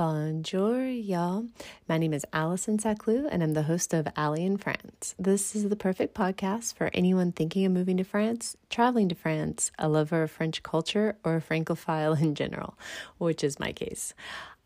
Bonjour, y'all. My name is Allison Sacleux, and I'm the host of Allie in France. This is the perfect podcast for anyone thinking of moving to France, traveling to France, a lover of French culture, or a Francophile in general, which is my case.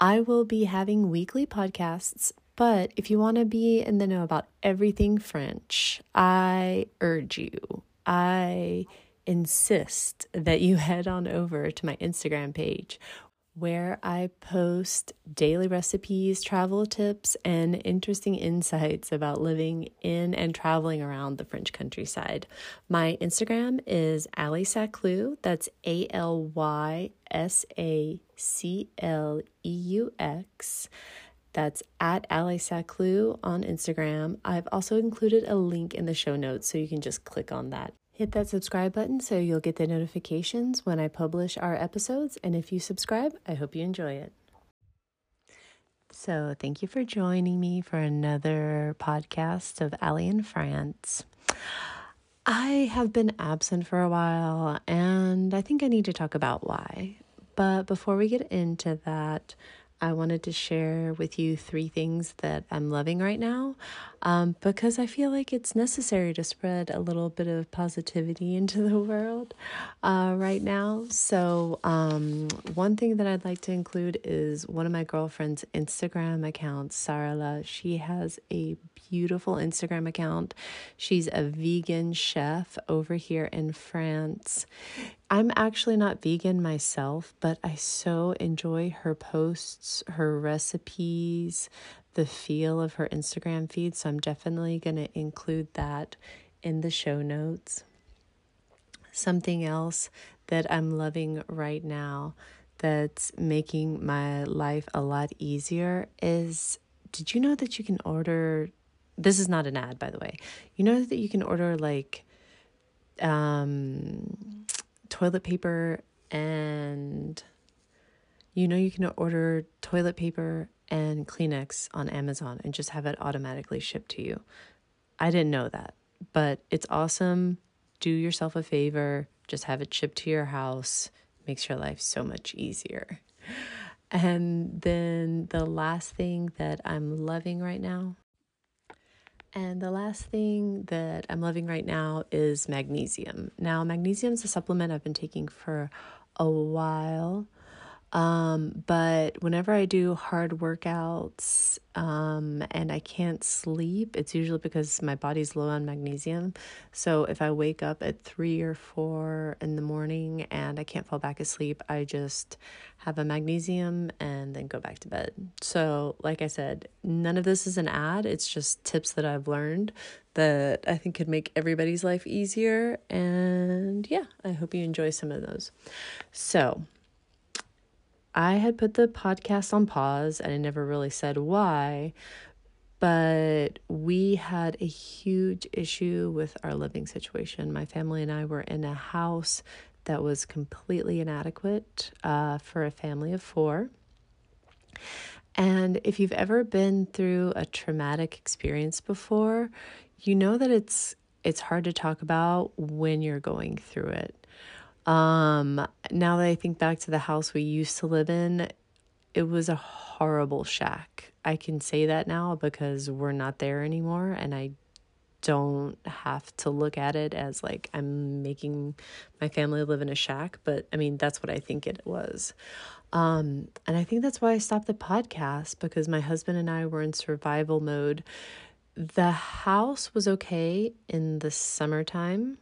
I will be having weekly podcasts, but if you want to be in the know about everything French, I urge you, I insist that you head on over to my Instagram page where I post daily recipes, travel tips, and interesting insights about living in and traveling around the French countryside. My Instagram is Allie Sacleux. That's A L Y S A C L E U X. That's at Allie Sacleux on Instagram. I've also included a link in the show notes so you can just click on that. Hit that subscribe button so you'll get the notifications when I publish our episodes. And if you subscribe, I hope you enjoy it. So, thank you for joining me for another podcast of Allie in France. I have been absent for a while and I think I need to talk about why. But before we get into that, I wanted to share with you three things that I'm loving right now um, because I feel like it's necessary to spread a little bit of positivity into the world uh, right now. So, um, one thing that I'd like to include is one of my girlfriend's Instagram accounts, Sarala. She has a beautiful Instagram account. She's a vegan chef over here in France. I'm actually not vegan myself, but I so enjoy her posts, her recipes, the feel of her Instagram feed. So I'm definitely going to include that in the show notes. Something else that I'm loving right now that's making my life a lot easier is did you know that you can order this is not an ad by the way you know that you can order like um toilet paper and you know you can order toilet paper and Kleenex on Amazon and just have it automatically shipped to you. I didn't know that, but it's awesome. Do yourself a favor, just have it shipped to your house. Makes your life so much easier. And then the last thing that I'm loving right now and the last thing that I'm loving right now is magnesium. Now, magnesium is a supplement I've been taking for a while. Um, but whenever I do hard workouts um, and I can't sleep, it's usually because my body's low on magnesium. So if I wake up at three or four in the morning I can't fall back asleep, I just have a magnesium and then go back to bed. So, like I said, none of this is an ad, it's just tips that I've learned that I think could make everybody's life easier. And yeah, I hope you enjoy some of those. So, I had put the podcast on pause and I never really said why, but we had a huge issue with our living situation. My family and I were in a house that was completely inadequate uh, for a family of four. And if you've ever been through a traumatic experience before, you know that it's it's hard to talk about when you're going through it. Um, now that I think back to the house we used to live in, it was a horrible shack. I can say that now because we're not there anymore and I don't have to look at it as like I'm making my family live in a shack, but I mean, that's what I think it was. Um, and I think that's why I stopped the podcast because my husband and I were in survival mode. The house was okay in the summertime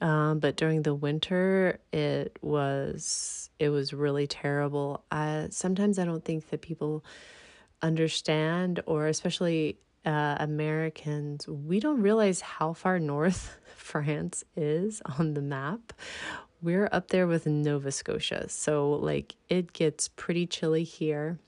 um, but during the winter, it was it was really terrible. I sometimes I don't think that people understand, or especially uh, Americans, we don't realize how far north France is on the map. We're up there with Nova Scotia, so like it gets pretty chilly here.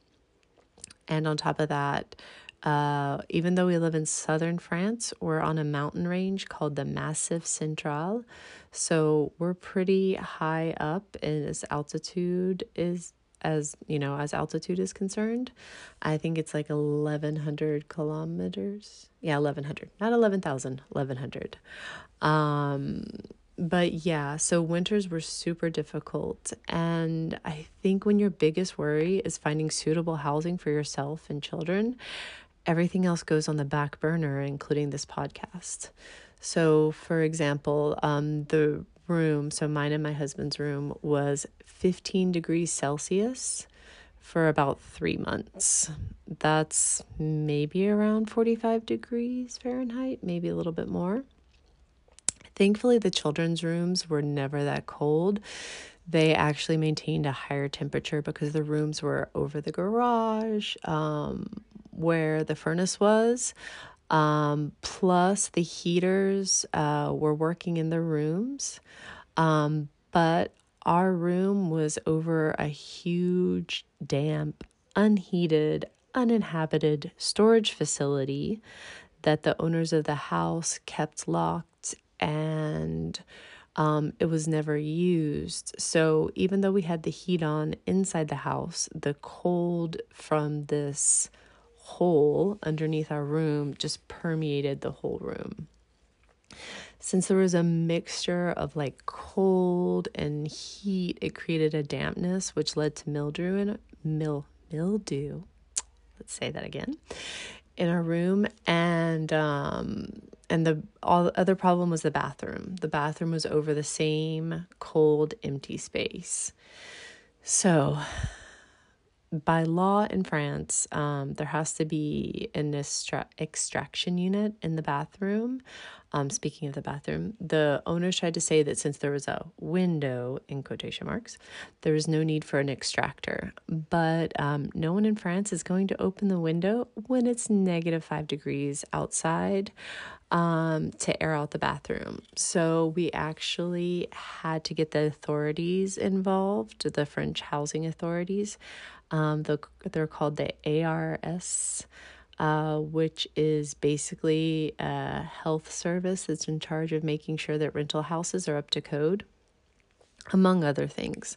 And on top of that, uh, even though we live in southern France, we're on a mountain range called the Massif Central. So we're pretty high up as altitude is as you know as altitude is concerned i think it's like 1100 kilometers. Yeah 1100 not 11000 1100 um but yeah, so winters were super difficult. And I think when your biggest worry is finding suitable housing for yourself and children, everything else goes on the back burner, including this podcast. So, for example, um, the room, so mine and my husband's room, was 15 degrees Celsius for about three months. That's maybe around 45 degrees Fahrenheit, maybe a little bit more. Thankfully, the children's rooms were never that cold. They actually maintained a higher temperature because the rooms were over the garage um, where the furnace was. Um, plus, the heaters uh, were working in the rooms. Um, but our room was over a huge, damp, unheated, uninhabited storage facility that the owners of the house kept locked and um, it was never used. So even though we had the heat on inside the house, the cold from this hole underneath our room just permeated the whole room. Since there was a mixture of like cold and heat, it created a dampness which led to mildew and mil mildew. Let's say that again. In our room and um and the all the other problem was the bathroom. The bathroom was over the same cold, empty space. So, by law in France, um, there has to be an extra- extraction unit in the bathroom. Um, speaking of the bathroom, the owners tried to say that since there was a window in quotation marks, there was no need for an extractor. But um, no one in France is going to open the window when it's negative five degrees outside um, to air out the bathroom. So we actually had to get the authorities involved, the French housing authorities. Um, the, they're called the ARS, uh, which is basically a health service that's in charge of making sure that rental houses are up to code among other things.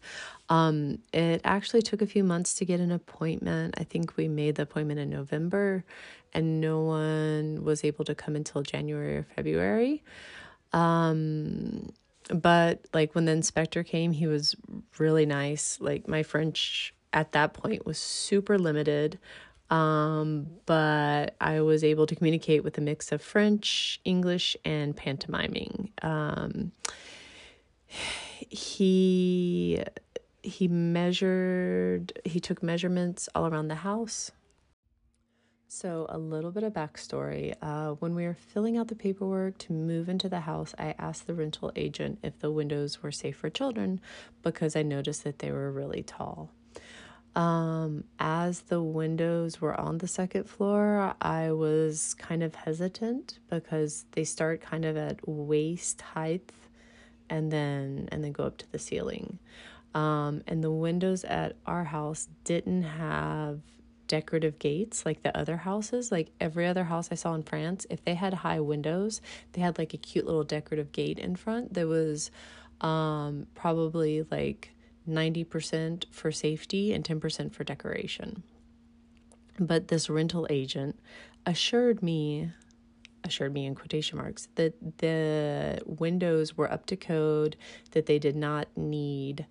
Um, it actually took a few months to get an appointment. I think we made the appointment in November and no one was able to come until January or February. Um, but like when the inspector came, he was really nice. Like my French at that point was super limited. Um, but I was able to communicate with a mix of French, English, and pantomiming. Um, he he measured he took measurements all around the house so, a little bit of backstory. Uh, when we were filling out the paperwork to move into the house, I asked the rental agent if the windows were safe for children because I noticed that they were really tall. Um, as the windows were on the second floor, I was kind of hesitant because they start kind of at waist height and then and then go up to the ceiling. Um, and the windows at our house didn't have decorative gates like the other houses. Like every other house I saw in France, if they had high windows, they had like a cute little decorative gate in front that was um, probably like 90% for safety and 10% for decoration. But this rental agent assured me assured me in quotation marks that the windows were up to code that they did not need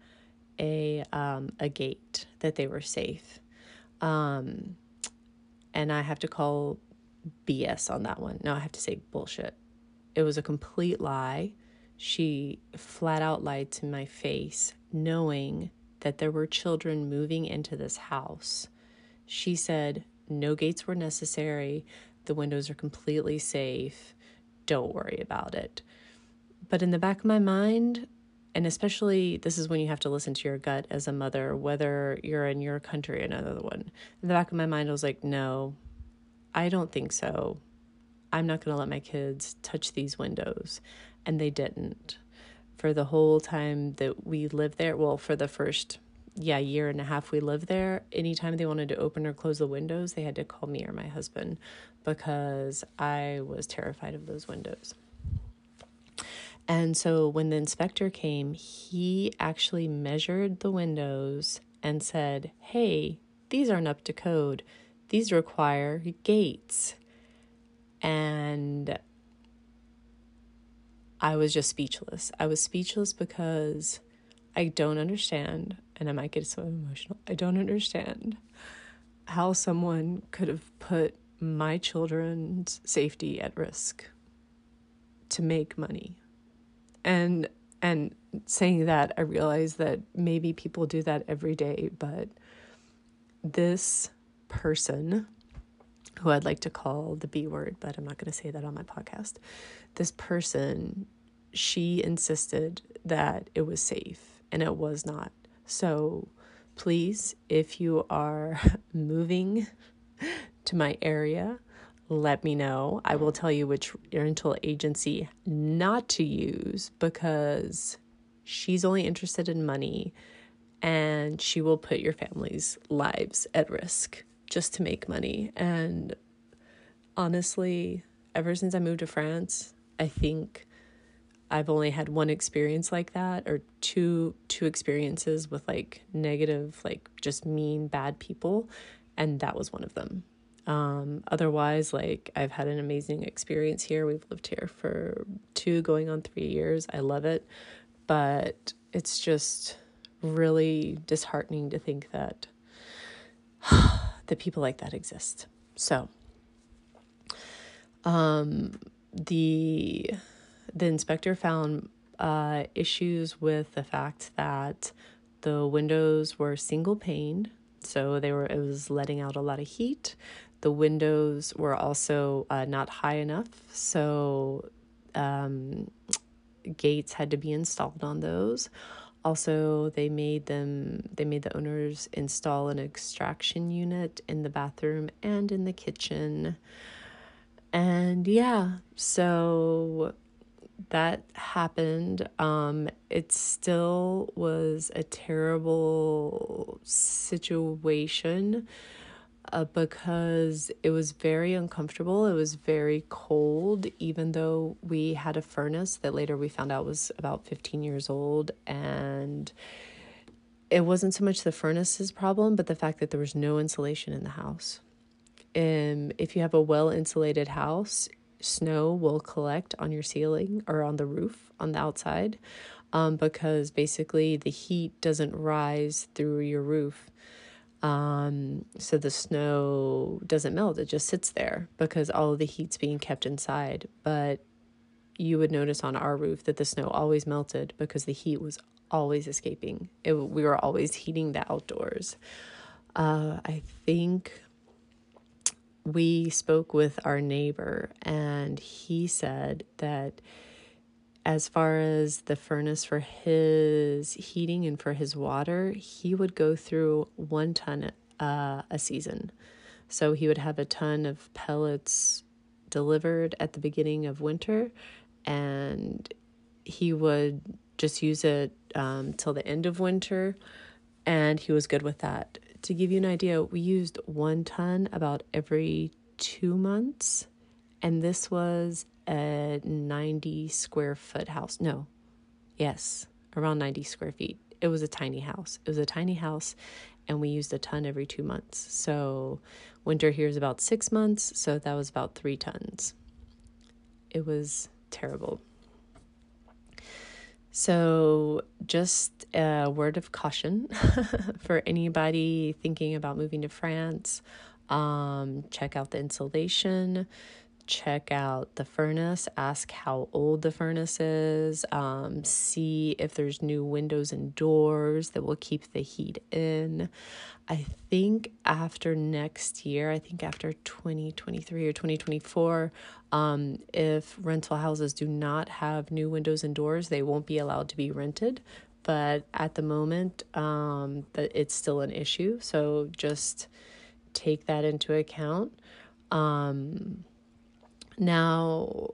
a um, a gate that they were safe um, and I have to call BS on that one. No, I have to say bullshit. It was a complete lie. She flat out lied to my face, knowing that there were children moving into this house. She said no gates were necessary. The windows are completely safe. Don't worry about it. But in the back of my mind, and especially this is when you have to listen to your gut as a mother whether you're in your country or another one in the back of my mind i was like no i don't think so i'm not going to let my kids touch these windows and they didn't for the whole time that we lived there well for the first yeah year and a half we lived there anytime they wanted to open or close the windows they had to call me or my husband because i was terrified of those windows and so when the inspector came, he actually measured the windows and said, Hey, these aren't up to code. These require gates. And I was just speechless. I was speechless because I don't understand, and I might get so emotional. I don't understand how someone could have put my children's safety at risk to make money. And and saying that I realize that maybe people do that every day, but this person who I'd like to call the B word, but I'm not going to say that on my podcast. This person, she insisted that it was safe and it was not. So please, if you are moving to my area, let me know. I will tell you which rental agency not to use because she's only interested in money and she will put your family's lives at risk just to make money. And honestly, ever since I moved to France, I think I've only had one experience like that or two two experiences with like negative like just mean bad people and that was one of them. Um, otherwise, like I've had an amazing experience here. We've lived here for two, going on three years. I love it, but it's just really disheartening to think that that people like that exist. So, um, the the inspector found uh, issues with the fact that the windows were single pane, so they were it was letting out a lot of heat. The windows were also uh, not high enough, so um, gates had to be installed on those. Also, they made them they made the owners install an extraction unit in the bathroom and in the kitchen. And yeah, so that happened. Um, it still was a terrible situation uh, because it was very uncomfortable. It was very cold, even though we had a furnace that later we found out was about 15 years old. And it wasn't so much the furnace's problem, but the fact that there was no insulation in the house. Um, if you have a well insulated house, snow will collect on your ceiling or on the roof on the outside um, because basically the heat doesn't rise through your roof um, so the snow doesn't melt, it just sits there because all of the heat's being kept inside. But you would notice on our roof that the snow always melted because the heat was always escaping. It, we were always heating the outdoors. Uh, I think we spoke with our neighbor, and he said that as far as the furnace for his heating and for his water, he would go through one ton uh, a season. So he would have a ton of pellets delivered at the beginning of winter, and he would just use it um, till the end of winter, and he was good with that. To give you an idea, we used one ton about every two months, and this was a 90 square foot house. No, yes, around 90 square feet. It was a tiny house. It was a tiny house, and we used a ton every two months. So, winter here is about six months, so that was about three tons. It was terrible. So, just a word of caution for anybody thinking about moving to France. Um, check out the insulation check out the furnace, ask how old the furnace is, um, see if there's new windows and doors that will keep the heat in. I think after next year, I think after 2023 or 2024, um, if rental houses do not have new windows and doors, they won't be allowed to be rented. But at the moment, um, it's still an issue. So just take that into account. Um, now,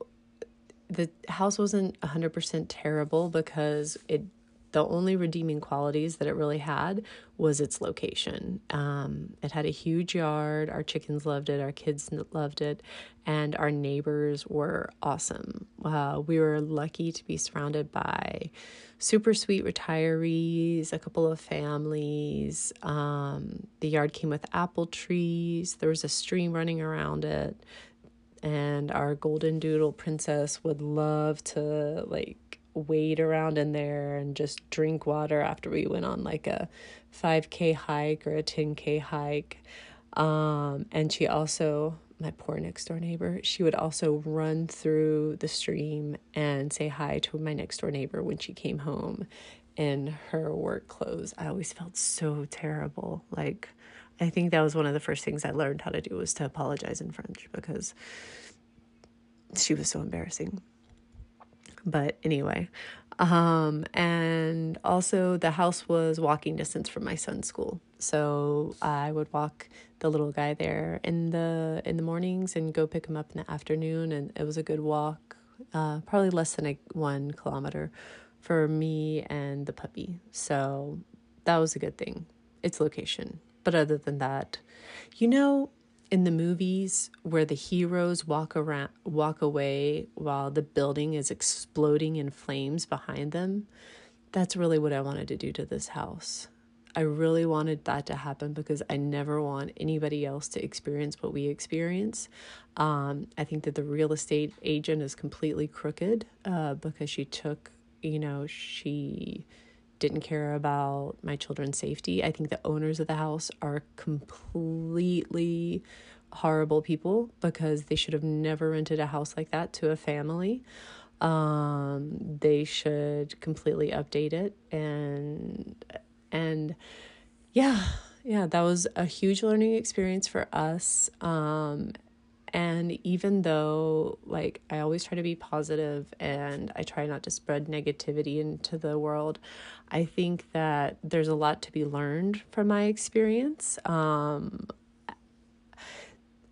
the house wasn't 100% terrible because it the only redeeming qualities that it really had was its location. Um, it had a huge yard. Our chickens loved it. Our kids loved it. And our neighbors were awesome. Uh, we were lucky to be surrounded by super sweet retirees, a couple of families. Um, the yard came with apple trees. There was a stream running around it and our golden doodle princess would love to like wade around in there and just drink water after we went on like a 5k hike or a 10k hike. Um, and she also my poor next door neighbor she would also run through the stream and say hi to my next door neighbor when she came home in her work clothes. I always felt so terrible like i think that was one of the first things i learned how to do was to apologize in french because she was so embarrassing. But anyway um, and also the house was walking distance from my son's school. So i would walk the little guy there in the in the mornings and go pick him up in the afternoon. And it was a good walk uh, probably less than a one kilometer for me and the puppy. So that was a good thing. Its location but other than that you know in the movies where the heroes walk around walk away while the building is exploding in flames behind them that's really what i wanted to do to this house. I really wanted that to happen because i never want anybody else to experience what we experience. Um, i think that the real estate agent is completely crooked uh, because she took you know she didn't care about my children's safety. I think the owners of the house are completely horrible people because they should have never rented a house like that to a family. Um, they should completely update it and and yeah, yeah, that was a huge learning experience for us. Um, and even though, like, I always try to be positive and I try not to spread negativity into the world, I think that there's a lot to be learned from my experience. Um,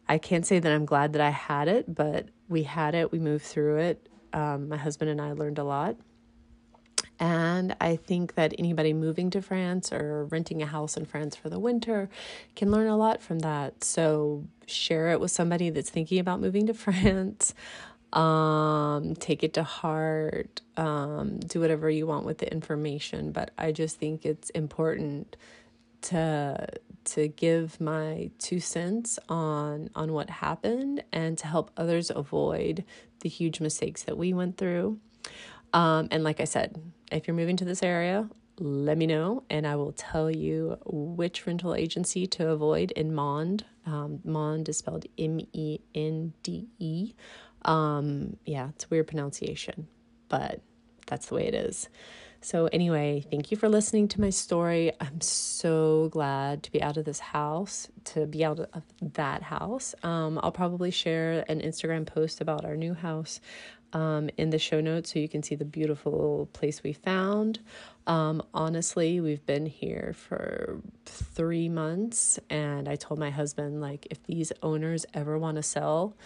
I can't say that I'm glad that I had it, but we had it, we moved through it. Um, my husband and I learned a lot. And I think that anybody moving to France or renting a house in France for the winter can learn a lot from that. So share it with somebody that's thinking about moving to France. Um, take it to heart. Um, do whatever you want with the information. But I just think it's important to to give my two cents on on what happened and to help others avoid the huge mistakes that we went through. Um, and like I said, if you're moving to this area, let me know and I will tell you which rental agency to avoid in Mende. Um, Mende is spelled M E N D E. Um, yeah, it's a weird pronunciation, but that's the way it is. So, anyway, thank you for listening to my story. I'm so glad to be out of this house, to be out of that house. Um, I'll probably share an Instagram post about our new house um, in the show notes so you can see the beautiful place we found. Um, honestly, we've been here for three months, and I told my husband, like, if these owners ever want to sell,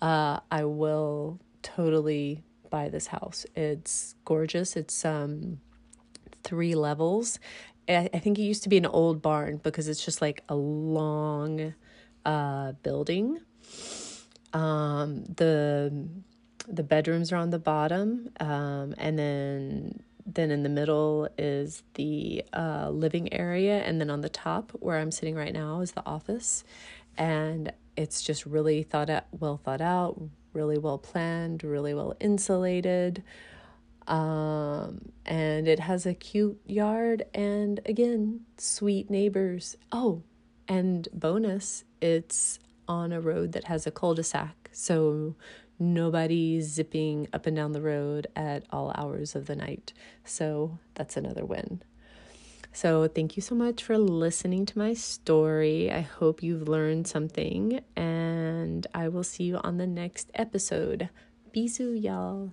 uh, I will totally buy this house. It's gorgeous. It's um three levels. I, think it used to be an old barn because it's just like a long uh building. Um the the bedrooms are on the bottom um, and then then in the middle is the uh, living area and then on the top where i'm sitting right now is the office. And it's just really thought out well thought out really well planned really well insulated. Um, and it has a cute yard and again sweet neighbors. Oh and bonus it's on a road that has a cul-de-sac. So nobody's zipping up and down the road at all hours of the night. So that's another win. So, thank you so much for listening to my story. I hope you've learned something, and I will see you on the next episode. Bisous, y'all.